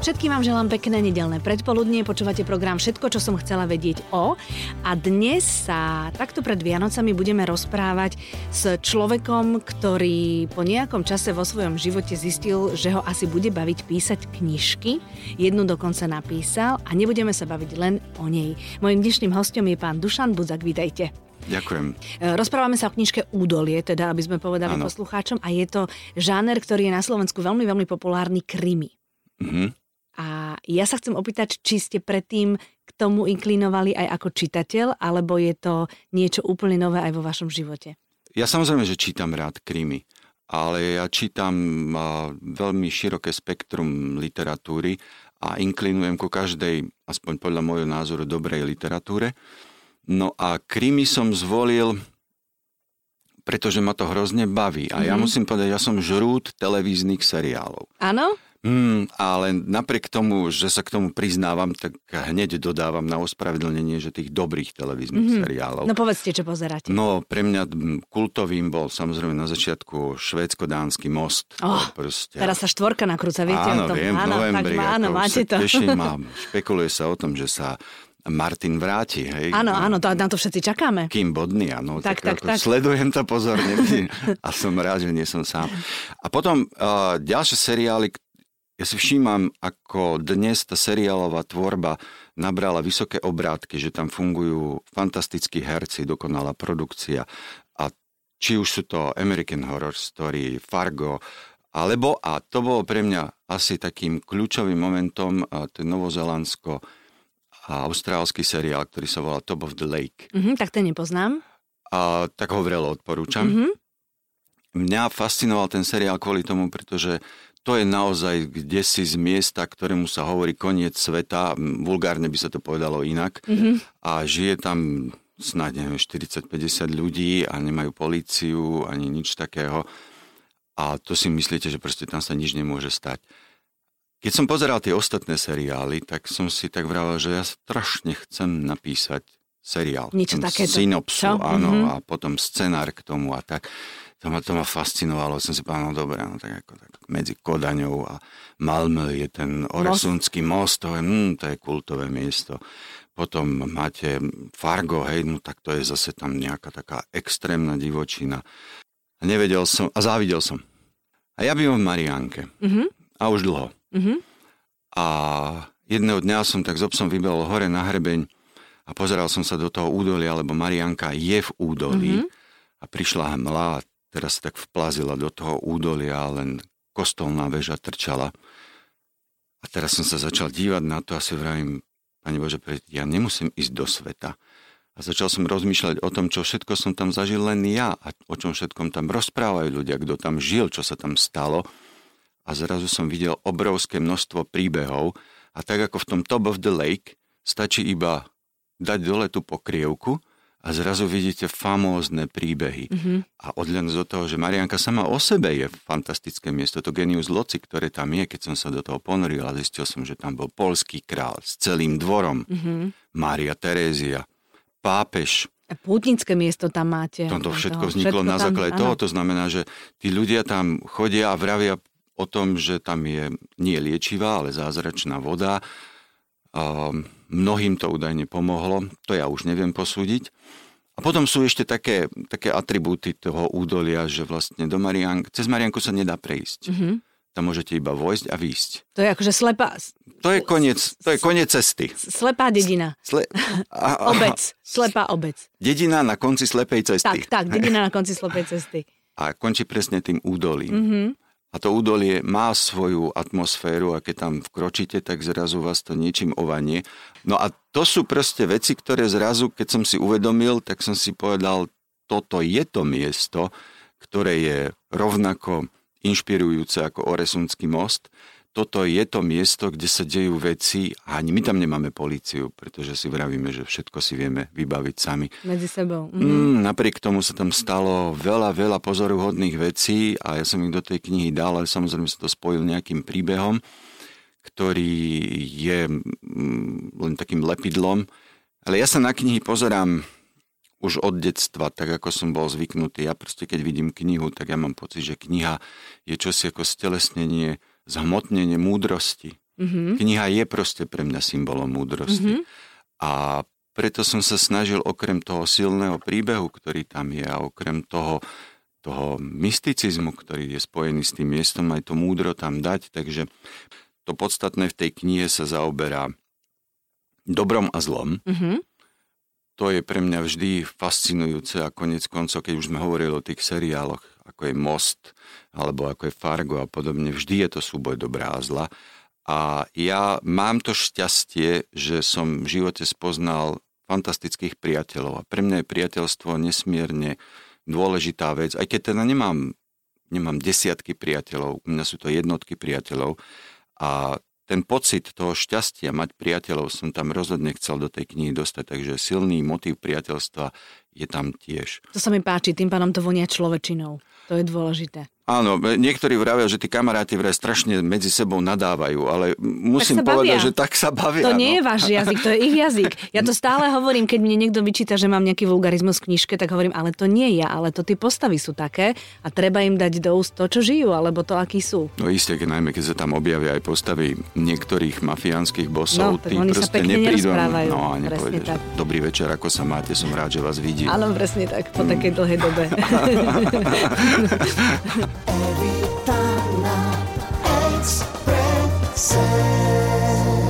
Všetkým vám želám pekné nedelné predpoludnie, počúvate program Všetko, čo som chcela vedieť o. A dnes sa takto pred Vianocami budeme rozprávať s človekom, ktorý po nejakom čase vo svojom živote zistil, že ho asi bude baviť písať knižky. Jednu dokonca napísal a nebudeme sa baviť len o nej. Mojím dnešným hostom je pán Dušan Budzak, vítajte. Ďakujem. E, rozprávame sa o knižke Údolie, teda aby sme povedali ano. poslucháčom a je to žáner, ktorý je na Slovensku veľmi, veľmi populárny krimi. Mm-hmm. A ja sa chcem opýtať, či ste predtým k tomu inklinovali aj ako čitateľ, alebo je to niečo úplne nové aj vo vašom živote? Ja samozrejme, že čítam rád krimi, ale ja čítam veľmi široké spektrum literatúry a inklinujem ku každej, aspoň podľa môjho názoru, dobrej literatúre. No a krimi som zvolil, pretože ma to hrozne baví. A mm-hmm. ja mhm. musím povedať, ja som žrút televíznych seriálov. Áno? Mm, ale napriek tomu, že sa k tomu priznávam, tak hneď dodávam na ospravedlnenie, že tých dobrých televíznych mm-hmm. seriálov. No povedzte, čo pozeráte. No pre mňa kultovým bol samozrejme na začiatku švédsko-dánsky most. Oh, proste. Teraz sa štvorka nakrúca, viete áno, o tom. Viem, áno, novembri, tak, áno, máte to. Teším ma. Špekuluje sa o tom, že sa Martin vráti, hej? Áno, áno, to, na to všetci čakáme. Kým bodný, áno. Tak, tak, tak, tak. Sledujem to pozorne a som rád, že nie som sám. A potom uh, ďalšie seriály, ja si všímam, ako dnes tá seriálová tvorba nabrala vysoké obrátky, že tam fungujú fantastickí herci, dokonalá produkcia. A či už sú to American Horror Story, Fargo, alebo, a to bolo pre mňa asi takým kľúčovým momentom, ten novozelandsko a austrálsky seriál, ktorý sa volá Top of the Lake. Mm-hmm, tak ten nepoznám. A, tak ho vrelo odporúčam. Mm-hmm. Mňa fascinoval ten seriál kvôli tomu, pretože to je naozaj kde si z miesta, ktorému sa hovorí koniec sveta, vulgárne by sa to povedalo inak, mm-hmm. a žije tam snáď neviem, 40-50 ľudí a nemajú políciu ani nič takého. A to si myslíte, že proste tam sa nič nemôže stať. Keď som pozeral tie ostatné seriály, tak som si tak vravel, že ja strašne chcem napísať seriál. Niečo takéto. Synopsu, Čo? áno, mm-hmm. a potom scenár k tomu a tak to ma, to ma fascinovalo. Som si povedal, no dobré, no tak ako tak medzi Kodaňou a Malmö je ten Oresundský most, to je, mm, to je kultové miesto. Potom máte Fargo, hej, no tak to je zase tam nejaká taká extrémna divočina. A nevedel som, a závidel som. A ja bývam v Mariánke. Mm-hmm. A už dlho. Mm-hmm. A jedného dňa som tak s obsom vybel hore na hrebeň a pozeral som sa do toho údolia, lebo Marianka je v údolí. Mm-hmm. A prišla hmla a Teraz tak vplazila do toho údolia, len kostolná väža trčala. A teraz som sa začal dívať na to a si vravím, Pane Bože, ja nemusím ísť do sveta. A začal som rozmýšľať o tom, čo všetko som tam zažil len ja a o čom všetkom tam rozprávajú ľudia, kto tam žil, čo sa tam stalo. A zrazu som videl obrovské množstvo príbehov a tak ako v tom Top of the Lake stačí iba dať dole tú pokrievku a zrazu vidíte famózne príbehy. Mm-hmm. A odlen do toho, že Marianka sama o sebe je fantastické miesto, to genius loci, ktoré tam je, keď som sa do toho ponoril a zistil som, že tam bol polský král s celým dvorom, mm-hmm. Mária Terézia, pápež. A pútnické miesto tam máte. Toto všetko vzniklo všetko na základe tam, toho, áno. to znamená, že tí ľudia tam chodia a vravia o tom, že tam je nie liečivá, ale zázračná voda. Um, mnohým to údajne pomohlo, to ja už neviem posúdiť. A potom sú ešte také, také atribúty toho údolia, že vlastne do Mariank, cez Marianku sa nedá prejsť. Mm-hmm. Tam môžete iba vojsť a výjsť. To je akože slepá... To je koniec, to je koniec cesty. Slepá dedina. Sle... A, a, obec. Slepá obec. Dedina na konci slepej cesty. Tak, tak, dedina na konci slepej cesty. A končí presne tým údolím. Mm-hmm. A to údolie má svoju atmosféru a keď tam vkročíte, tak zrazu vás to niečím ovanie. No a to sú proste veci, ktoré zrazu, keď som si uvedomil, tak som si povedal, toto je to miesto, ktoré je rovnako inšpirujúce ako Oresundský most toto je to miesto, kde sa dejú veci a ani my tam nemáme políciu, pretože si vravíme, že všetko si vieme vybaviť sami. Medzi sebou. Mhm. Mm, napriek tomu sa tam stalo veľa, veľa pozoruhodných vecí a ja som ich do tej knihy dal, ale samozrejme sa to spojil nejakým príbehom, ktorý je mm, len takým lepidlom. Ale ja sa na knihy pozerám už od detstva, tak ako som bol zvyknutý. Ja proste, keď vidím knihu, tak ja mám pocit, že kniha je čosi ako stelesnenie zhmotnenie múdrosti. Mm-hmm. Kniha je proste pre mňa symbolom múdrosti. Mm-hmm. A preto som sa snažil okrem toho silného príbehu, ktorý tam je a okrem toho, toho mysticizmu, ktorý je spojený s tým miestom, aj to múdro tam dať. Takže to podstatné v tej knihe sa zaoberá dobrom a zlom. Mm-hmm. To je pre mňa vždy fascinujúce a konec koncov, keď už sme hovorili o tých seriáloch, ako je Most, alebo ako je Fargo a podobne, vždy je to súboj dobrá a zla. A ja mám to šťastie, že som v živote spoznal fantastických priateľov. A pre mňa je priateľstvo nesmierne dôležitá vec, aj keď teda nemám, nemám desiatky priateľov, u mňa sú to jednotky priateľov. A ten pocit toho šťastia mať priateľov som tam rozhodne chcel do tej knihy dostať, takže silný motív priateľstva je tam tiež. To sa mi páči, tým pánom to vonia človečinou. To je dôležité. Áno, niektorí vravia, že tí kamaráti vraj strašne medzi sebou nadávajú, ale musím povedať, bavia. že tak sa bavia. To no. nie je váš jazyk, to je ich jazyk. Ja to stále hovorím, keď mne niekto vyčíta, že mám nejaký vulgarizmus v knižke, tak hovorím, ale to nie ja, ale to tie postavy sú také a treba im dať do úst to, čo žijú, alebo to, akí sú. No isté, keď najmä keď sa tam objavia aj postavy niektorých mafiánskych bosov, no, tí proste neprídu. No a nepovedeš, tak. dobrý večer, ako sa máte, som rád, že vás vidím. Áno, presne tak, po mm. takej dlhej dobe.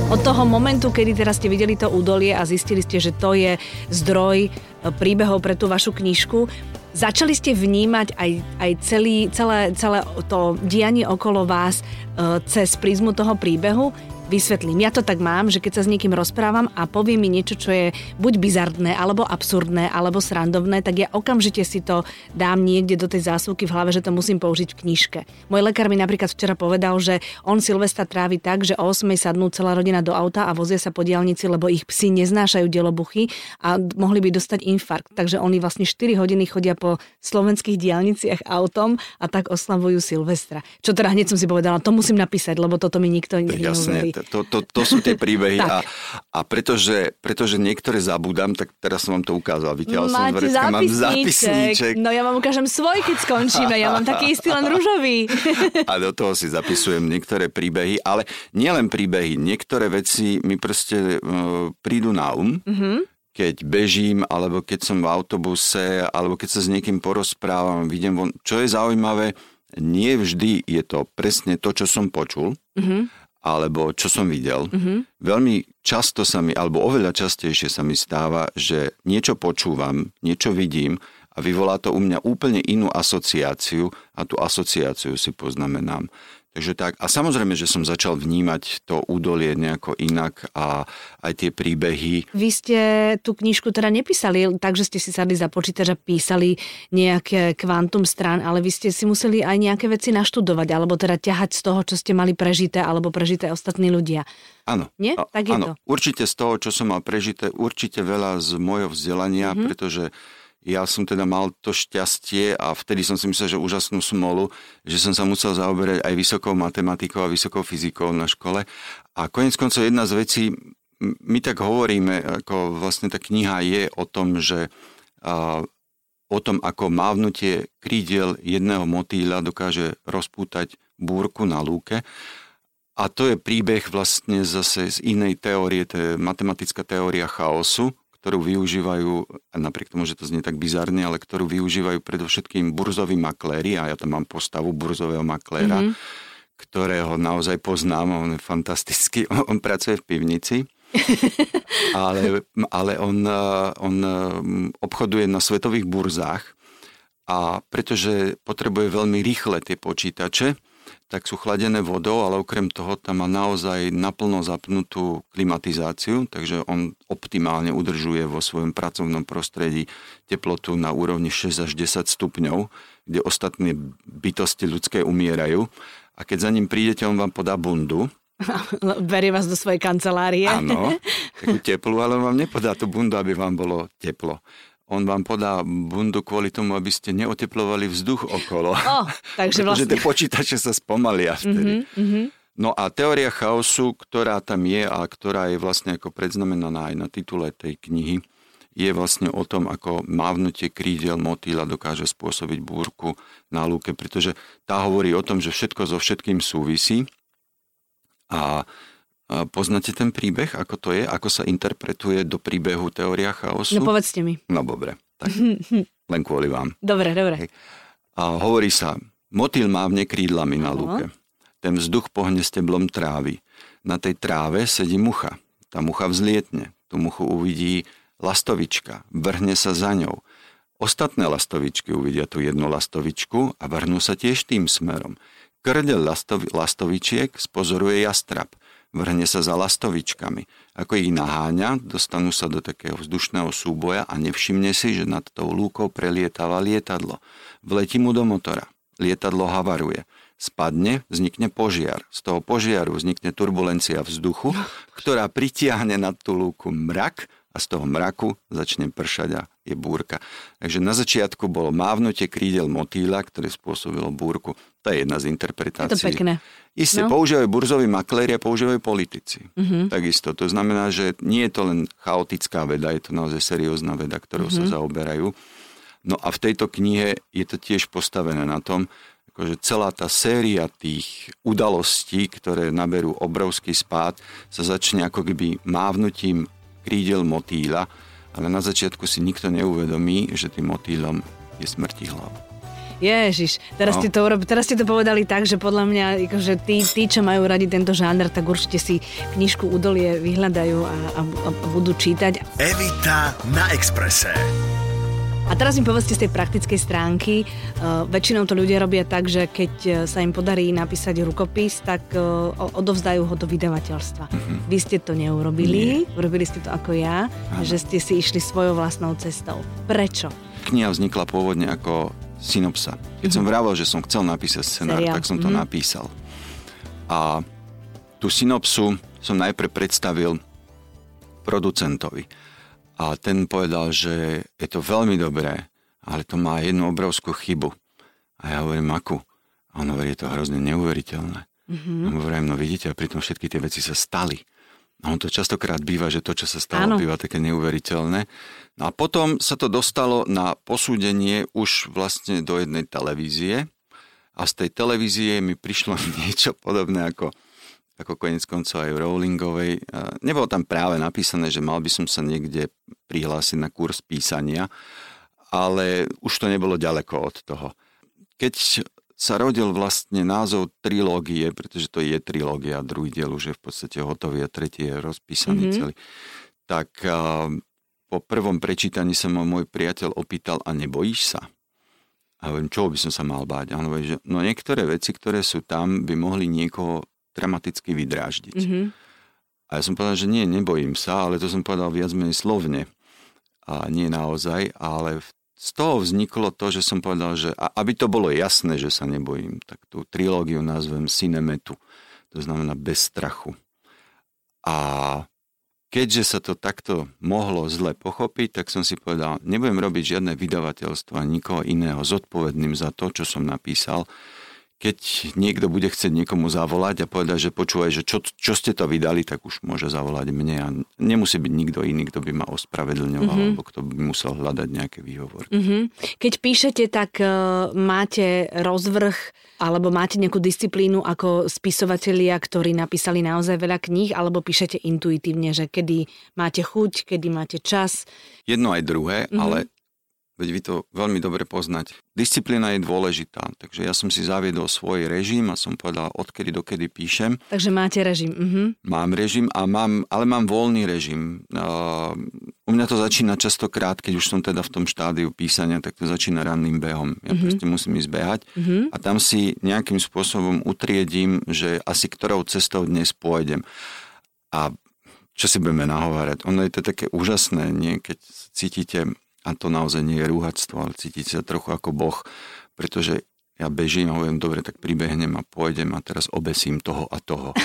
Od toho momentu, kedy teraz ste videli to údolie a zistili ste, že to je zdroj e, príbehov pre tú vašu knižku, začali ste vnímať aj, aj celý, celé, celé to dianie okolo vás e, cez prízmu toho príbehu? Vysvetlím. Ja to tak mám, že keď sa s niekým rozprávam a povie mi niečo, čo je buď bizardné, alebo absurdné, alebo srandovné, tak ja okamžite si to dám niekde do tej zásuvky v hlave, že to musím použiť v knižke. Môj lekár mi napríklad včera povedal, že on Silvestra trávi tak, že o 8 sadnú celá rodina do auta a vozia sa po diálnici, lebo ich psi neznášajú delobuchy a mohli by dostať infarkt. Takže oni vlastne 4 hodiny chodia po slovenských diálniciach autom a tak oslavujú Silvestra. Čo teda hneď som si povedala, to musím napísať, lebo toto mi nikto nehovorí to, to, to sú tie príbehy a, a pretože, pretože niektoré zabúdam, tak teraz som vám to ukázal. Vytiaľ som z vrecka, mám zápisníček. No ja vám ukážem svoj, keď skončíme. Ja mám taký istý, len rúžový. A do toho si zapisujem niektoré príbehy, ale nielen príbehy, niektoré veci mi proste uh, prídu na um. Mm-hmm keď bežím, alebo keď som v autobuse, alebo keď sa s niekým porozprávam, vidím von. Čo je zaujímavé, nie vždy je to presne to, čo som počul, mm-hmm alebo čo som videl. Mm-hmm. Veľmi často sa mi, alebo oveľa častejšie sa mi stáva, že niečo počúvam, niečo vidím a vyvolá to u mňa úplne inú asociáciu a tú asociáciu si poznamenám. Takže tak, a samozrejme, že som začal vnímať to údolie nejako inak a aj tie príbehy. Vy ste tú knižku teda nepísali tak, že ste si sadli za počítač a písali nejaké kvantum strán, ale vy ste si museli aj nejaké veci naštudovať, alebo teda ťahať z toho, čo ste mali prežité, alebo prežité ostatní ľudia. Áno. Nie? Tak je áno. to. Určite z toho, čo som mal prežité, určite veľa z mojho vzdelania, mm-hmm. pretože ja som teda mal to šťastie a vtedy som si myslel, že úžasnú smolu, že som sa musel zaoberať aj vysokou matematikou a vysokou fyzikou na škole. A konec koncov jedna z vecí, my tak hovoríme, ako vlastne tá kniha je o tom, že o tom, ako mávnutie krídiel jedného motýľa dokáže rozpútať búrku na lúke. A to je príbeh vlastne zase z inej teórie, to je matematická teória chaosu, ktorú využívajú, napriek tomu, že to znie tak bizarne, ale ktorú využívajú predovšetkým burzoví makléri, a ja tam mám postavu burzového makléra, mm-hmm. ktorého naozaj poznám, on je fantastický, on pracuje v pivnici, ale, ale on, on obchoduje na svetových burzách a pretože potrebuje veľmi rýchle tie počítače, tak sú chladené vodou, ale okrem toho tam má naozaj naplno zapnutú klimatizáciu, takže on optimálne udržuje vo svojom pracovnom prostredí teplotu na úrovni 6 až 10 stupňov, kde ostatné bytosti ľudské umierajú. A keď za ním prídete, on vám podá bundu, Berie vás do svojej kancelárie. Áno, takú teplú, ale vám nepodá tú bundu, aby vám bolo teplo on vám podá bundu kvôli tomu, aby ste neoteplovali vzduch okolo. Oh, takže vlastne... tie počítače sa spomalia vtedy. Mm-hmm, No a teória chaosu, ktorá tam je a ktorá je vlastne ako predznamenaná aj na titule tej knihy, je vlastne o tom, ako mávnutie krídel motýla dokáže spôsobiť búrku na lúke, pretože tá hovorí o tom, že všetko so všetkým súvisí A Poznáte ten príbeh, ako to je, ako sa interpretuje do príbehu teória chaosu? No povedzte mi. No dobre, tak len kvôli vám. Dobre, dobre. A hovorí sa, motýl mávne krídlami na lúke. Ten vzduch pohne steblom trávy. Na tej tráve sedí mucha. Tá mucha vzlietne. Tu muchu uvidí lastovička. Vrhne sa za ňou. Ostatné lastovičky uvidia tú jednu lastovičku a vrhnú sa tiež tým smerom. Krdel lastovi, lastovičiek spozoruje jastrap – vrhne sa za lastovičkami. Ako ich naháňa, dostanú sa do takého vzdušného súboja a nevšimne si, že nad tou lúkou prelietava lietadlo. Vletí mu do motora. Lietadlo havaruje. Spadne, vznikne požiar. Z toho požiaru vznikne turbulencia vzduchu, ktorá pritiahne nad tú lúku mrak a z toho mraku začne pršať a je búrka. Takže na začiatku bolo mávnutie krídel motýla, ktoré spôsobilo búrku. To je jedna z interpretácií. Je to pekné. Isté, no. používajú burzoví makléri a používajú politici. Uh-huh. Takisto. To znamená, že nie je to len chaotická veda, je to naozaj seriózna veda, ktorou uh-huh. sa mhm. zaoberajú. No a v tejto knihe je to tiež postavené na tom, akože celá tá séria tých udalostí, ktoré naberú obrovský spád, sa začne ako keby mávnutím krídel motýla, ale na začiatku si nikto neuvedomí, že tým motýlom je smrti hlava. Ježiš, teraz, no. ste to, teraz ste to povedali tak, že podľa mňa, akože tí, tí, čo majú radi tento žáner, tak určite si knižku Udolie vyhľadajú a, a, a budú čítať. Evita na Exprese. A teraz mi povedzte z tej praktickej stránky. Uh, väčšinou to ľudia robia tak, že keď e, sa im podarí napísať rukopis, tak uh, odovzdajú ho do vydavateľstva. Uh-huh. Vy ste to neurobili, Nie. urobili ste to ako ja, Aha. že ste si išli svojou vlastnou cestou. Prečo? Kniha vznikla pôvodne ako synopsa. Keď mm-hmm. som vravel, že som chcel napísať scenár, Seriál. tak som to mm-hmm. napísal. A tú synopsu som najprv predstavil producentovi. A ten povedal, že je to veľmi dobré, ale to má jednu obrovskú chybu. A ja hovorím, akú? A on hovorí, je to hrozne neuveriteľné. Mm-hmm. A hovorím, no vidíte, a pritom všetky tie veci sa stali. A on to častokrát býva, že to, čo sa stalo, Áno. býva také neuveriteľné. No a potom sa to dostalo na posúdenie už vlastne do jednej televízie. A z tej televízie mi prišlo niečo podobné ako, ako konec koncov aj Rowlingovej. Nebolo tam práve napísané, že mal by som sa niekde prihlásiť na kurz písania, ale už to nebolo ďaleko od toho. Keď sa rodil vlastne názov trilógie, pretože to je trilógia, druhý diel už je v podstate hotový a tretí je rozpísaný mm-hmm. celý. Tak a, po prvom prečítaní sa ma môj priateľ opýtal, a nebojíš sa? A hovorím, čo by som sa mal báť? A on hovorí, že no niektoré veci, ktoré sú tam, by mohli niekoho dramaticky vydráždiť. Mm-hmm. A ja som povedal, že nie, nebojím sa, ale to som povedal viac menej slovne. A nie naozaj, ale v z toho vzniklo to, že som povedal, že aby to bolo jasné, že sa nebojím, tak tú trilógiu nazvem Cinemetu. To znamená bez strachu. A keďže sa to takto mohlo zle pochopiť, tak som si povedal, nebudem robiť žiadne vydavateľstvo a nikoho iného zodpovedným za to, čo som napísal, keď niekto bude chcieť niekomu zavolať a povedať, že počúvaj, že čo, čo ste to vydali, tak už môže zavolať mne a nemusí byť nikto iný, kto by ma ospravedlňoval, mm-hmm. alebo kto by musel hľadať nejaké výhovor. Mm-hmm. Keď píšete, tak uh, máte rozvrh alebo máte nejakú disciplínu ako spisovatelia, ktorí napísali naozaj veľa kníh, alebo píšete intuitívne, že kedy máte chuť, kedy máte čas? Jedno aj druhé, mm-hmm. ale Veď vy to veľmi dobre poznať. Disciplína je dôležitá, takže ja som si zaviedol svoj režim a som povedal, odkedy dokedy píšem. Takže máte režim. Uh-huh. Mám režim, a mám, ale mám voľný režim. Uh, u mňa to začína častokrát, keď už som teda v tom štádiu písania, tak to začína ranným behom. Ja uh-huh. proste musím ísť behať uh-huh. a tam si nejakým spôsobom utriedím, že asi ktorou cestou dnes pôjdem. A čo si budeme nahovárať? Ono je to také úžasné, nie? keď cítite a to naozaj nie je rúhactvo, ale cítiť sa trochu ako boh, pretože ja bežím a hovorím, dobre, tak pribehnem a pôjdem a teraz obesím toho a toho.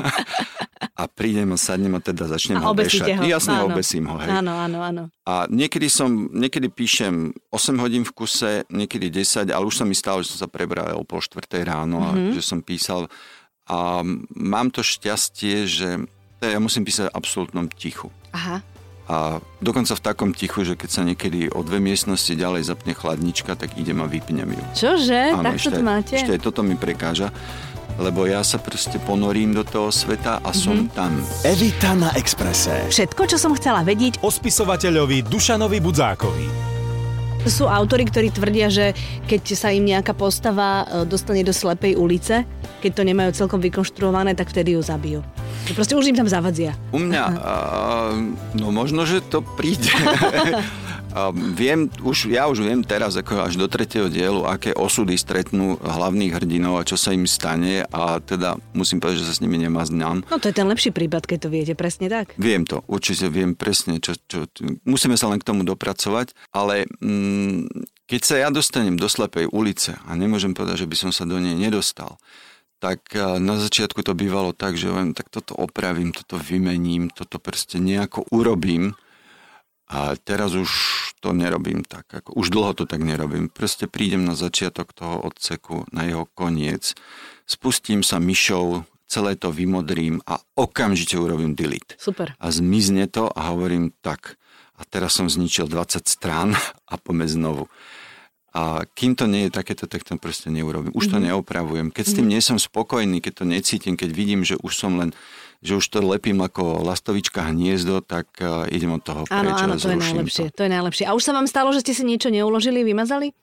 a prídem a sadnem a teda začnem a ho bešať. Ho. Jasne, áno. obesím ho. Hej. Áno, áno, áno. A niekedy som, niekedy píšem 8 hodín v kuse, niekedy 10, ale už sa mi stalo, že som sa prebral o pol štvrtej ráno mm-hmm. a mhm. že som písal. A mám to šťastie, že ja musím písať v absolútnom tichu. Aha. A dokonca v takom tichu, že keď sa niekedy o dve miestnosti ďalej zapne chladnička, tak idem a vypnem ju. Čože? Áno, tak to máte? Ešte aj toto mi prekáža. lebo ja sa proste ponorím do toho sveta a som mm-hmm. tam. Evita na Exprese. Všetko, čo som chcela vedieť O spisovateľovi Dušanovi Budzákovi. Sú autory, ktorí tvrdia, že keď sa im nejaká postava e, dostane do slepej ulice, keď to nemajú celkom vykonštruované, tak vtedy ju zabijú. Že proste už im tam zavadzia. U mňa, a, no možno, že to príde. a viem, už, ja už viem teraz, ako až do tretieho dielu, aké osudy stretnú hlavných hrdinov a čo sa im stane a teda musím povedať, že sa s nimi nemaznám. No to je ten lepší prípad, keď to viete, presne tak. Viem to, určite viem presne, čo, čo, musíme sa len k tomu dopracovať, ale mm, keď sa ja dostanem do slepej ulice a nemôžem povedať, že by som sa do nej nedostal, tak eh, na začiatku to bývalo tak, že len tak toto opravím, toto vymením, toto proste nejako urobím a teraz už to nerobím tak, ako, už dlho to tak nerobím. Proste prídem na začiatok toho odseku, na jeho koniec, spustím sa myšou, celé to vymodrím a okamžite urobím delete. Super. A zmizne to a hovorím tak, a teraz som zničil 20 strán a poďme znovu. A kým to nie je takéto, tak to proste neurobím. Už to mm-hmm. neopravujem. Keď s tým nie som spokojný, keď to necítim, keď vidím, že už som len, že už to lepím ako lastovička hniezdo, tak uh, idem od toho preč. Áno, áno, to je najlepšie. To. to je najlepšie. A už sa vám stalo, že ste si niečo neuložili, vymazali?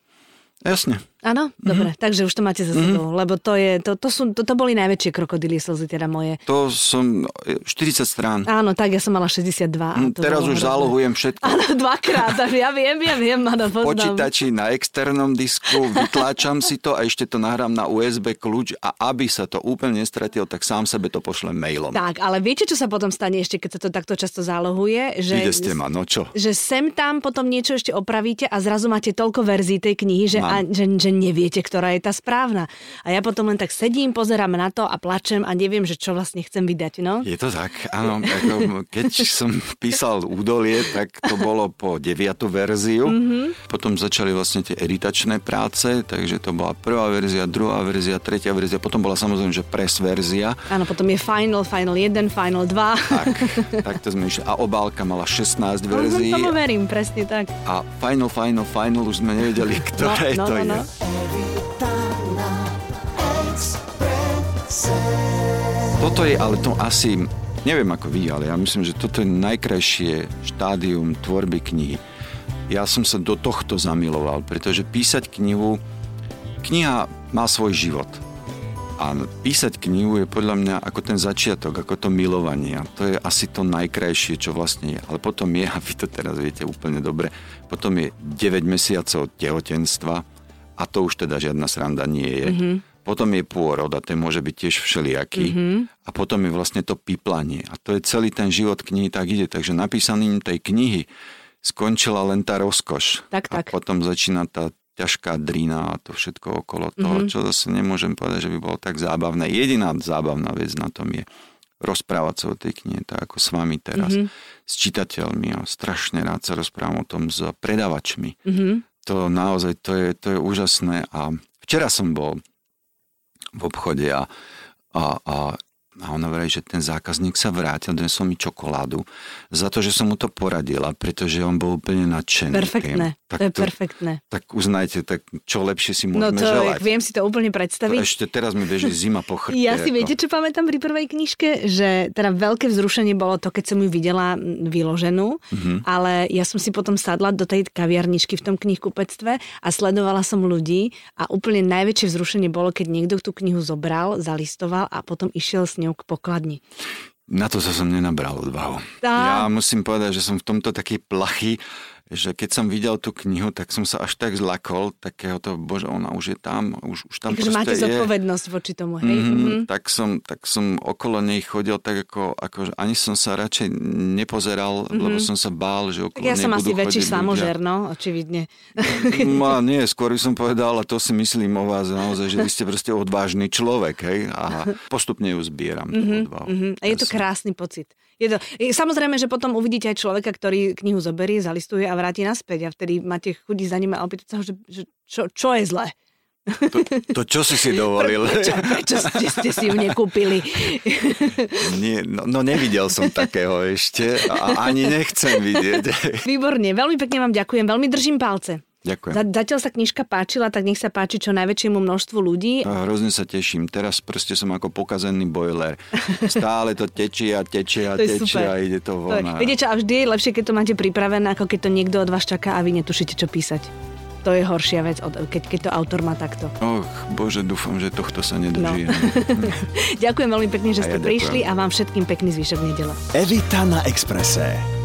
Jasne. Áno, mm-hmm. dobre, takže už to máte za sebou, mm-hmm. lebo to, je, to, to, sú, to, to boli najväčšie krokodily slzy, teda moje. To som 40 strán. Áno, tak ja som mala 62. Mm, teraz už hrozné. zálohujem všetko. Áno, dvakrát, ja viem, viem, viem, áno, poznám. Počítači na externom disku, vytláčam si to a ešte to nahrám na USB kľúč a aby sa to úplne nestratilo, tak sám sebe to pošlem mailom. Tak, ale viete, čo sa potom stane ešte, keď sa to takto často zálohuje? Že, Ide ste ma, no čo? Že sem tam potom niečo ešte opravíte a zrazu máte toľko verzií tej knihy, že, a, že, že neviete, ktorá je tá správna. A ja potom len tak sedím, pozerám na to a plačem a neviem, že čo vlastne chcem vydať. No? Je to tak, áno. Ako, keď som písal údolie, tak to bolo po deviatú verziu. Mm-hmm. Potom začali vlastne tie editačné práce, takže to bola prvá verzia, druhá verzia, tretia verzia, potom bola samozrejme, že press verzia. Áno, potom je Final, Final 1, Final 2. Tak, tak to sme išli. A obálka mala 16 verzií. No, tomu verím, presne tak. A Final, Final, Final už sme nevedeli, ktoré no, no, to no, no. je. Toto je ale to asi, neviem ako vy, ale ja myslím, že toto je najkrajšie štádium tvorby knihy. Ja som sa do tohto zamiloval, pretože písať knihu, kniha má svoj život. A písať knihu je podľa mňa ako ten začiatok, ako to milovanie. A to je asi to najkrajšie, čo vlastne je. Ale potom je, a vy to teraz viete úplne dobre, potom je 9 mesiacov tehotenstva a to už teda žiadna sranda nie je. Mm-hmm potom je pôrod a ten môže byť tiež všelijaký. Mm-hmm. A potom je vlastne to piplanie. A to je celý ten život knihy tak ide. Takže napísaním tej knihy skončila len tá rozkoš. Tak, tak. A potom začína tá ťažká drina a to všetko okolo toho, mm-hmm. čo zase nemôžem povedať, že by bolo tak zábavné. Jediná zábavná vec na tom je rozprávať sa o tej knihe, tak ako s vami teraz, mm-hmm. s čitateľmi. A strašne rád sa rozprávam o tom s predavačmi. Mm-hmm. To naozaj, to je, to je úžasné. A včera som bol v obchode a, a, a a ona vraví, že ten zákazník sa vrátil, donesol mi čokoládu za to, že som mu to poradila, pretože on bol úplne nadšený. Perfektné, tak to je to, perfektné. Tak uznajte, tak čo lepšie si no môžeme no to, želať. viem si to úplne predstaviť. To ešte teraz mi beží zima po chrbte. Ja si ako... viete, čo pamätám pri prvej knižke? Že teda veľké vzrušenie bolo to, keď som ju videla vyloženú, mm-hmm. ale ja som si potom sadla do tej kaviarničky v tom knihkupectve a sledovala som ľudí a úplne najväčšie vzrušenie bolo, keď niekto tú knihu zobral, zalistoval a potom išiel s ňou ňou k pokladni. Na to sa som nenabral odvahu. Tá. Ja musím povedať, že som v tomto taký plachý, že keď som videl tú knihu, tak som sa až tak zlakol, takého to, bože, ona už je tam, už, už tam Takže máte je. zodpovednosť voči tomu, hej? Mm-hmm, mm-hmm. Tak, som, tak som okolo nej chodil tak ako, ako ani som sa radšej nepozeral, mm-hmm. lebo som sa bál, že okolo tak ja som asi väčší samožer, no, očividne. No, nie, skôr by som povedal, a to si myslím o vás naozaj, že vy ste proste odvážny človek, hej? A postupne ju zbieram. Mm-hmm, mm-hmm. A je to krásny pocit. Je to, samozrejme, že potom uvidíte aj človeka, ktorý knihu zoberie, zalistuje a vráti naspäť a vtedy máte chudí za ním a opýtať sa ho, že, že čo, čo je zlé. To, to čo si si dovolil? Prečo, prečo ste, ste si ju nekúpili? Nie, no, no nevidel som takého ešte a ani nechcem vidieť. Výborne, veľmi pekne vám ďakujem, veľmi držím palce. Ďakujem. Zatiaľ sa knižka páčila, tak nech sa páči čo najväčšiemu množstvu ľudí. A hrozne sa teším. Teraz proste som ako pokazený boiler. Stále to tečie a tečie a tečie a ide to von. a- viete čo, a vždy je lepšie, keď to máte pripravené, ako keď to niekto od vás čaká a vy netušíte, čo písať. To je horšia vec, keď, keď to autor má takto. Och, bože, dúfam, že tohto sa nedožijem. Ďakujem veľmi pekne, že A ste ja prišli a vám všetkým pekný zvyšok nedele. Evita na Exprese.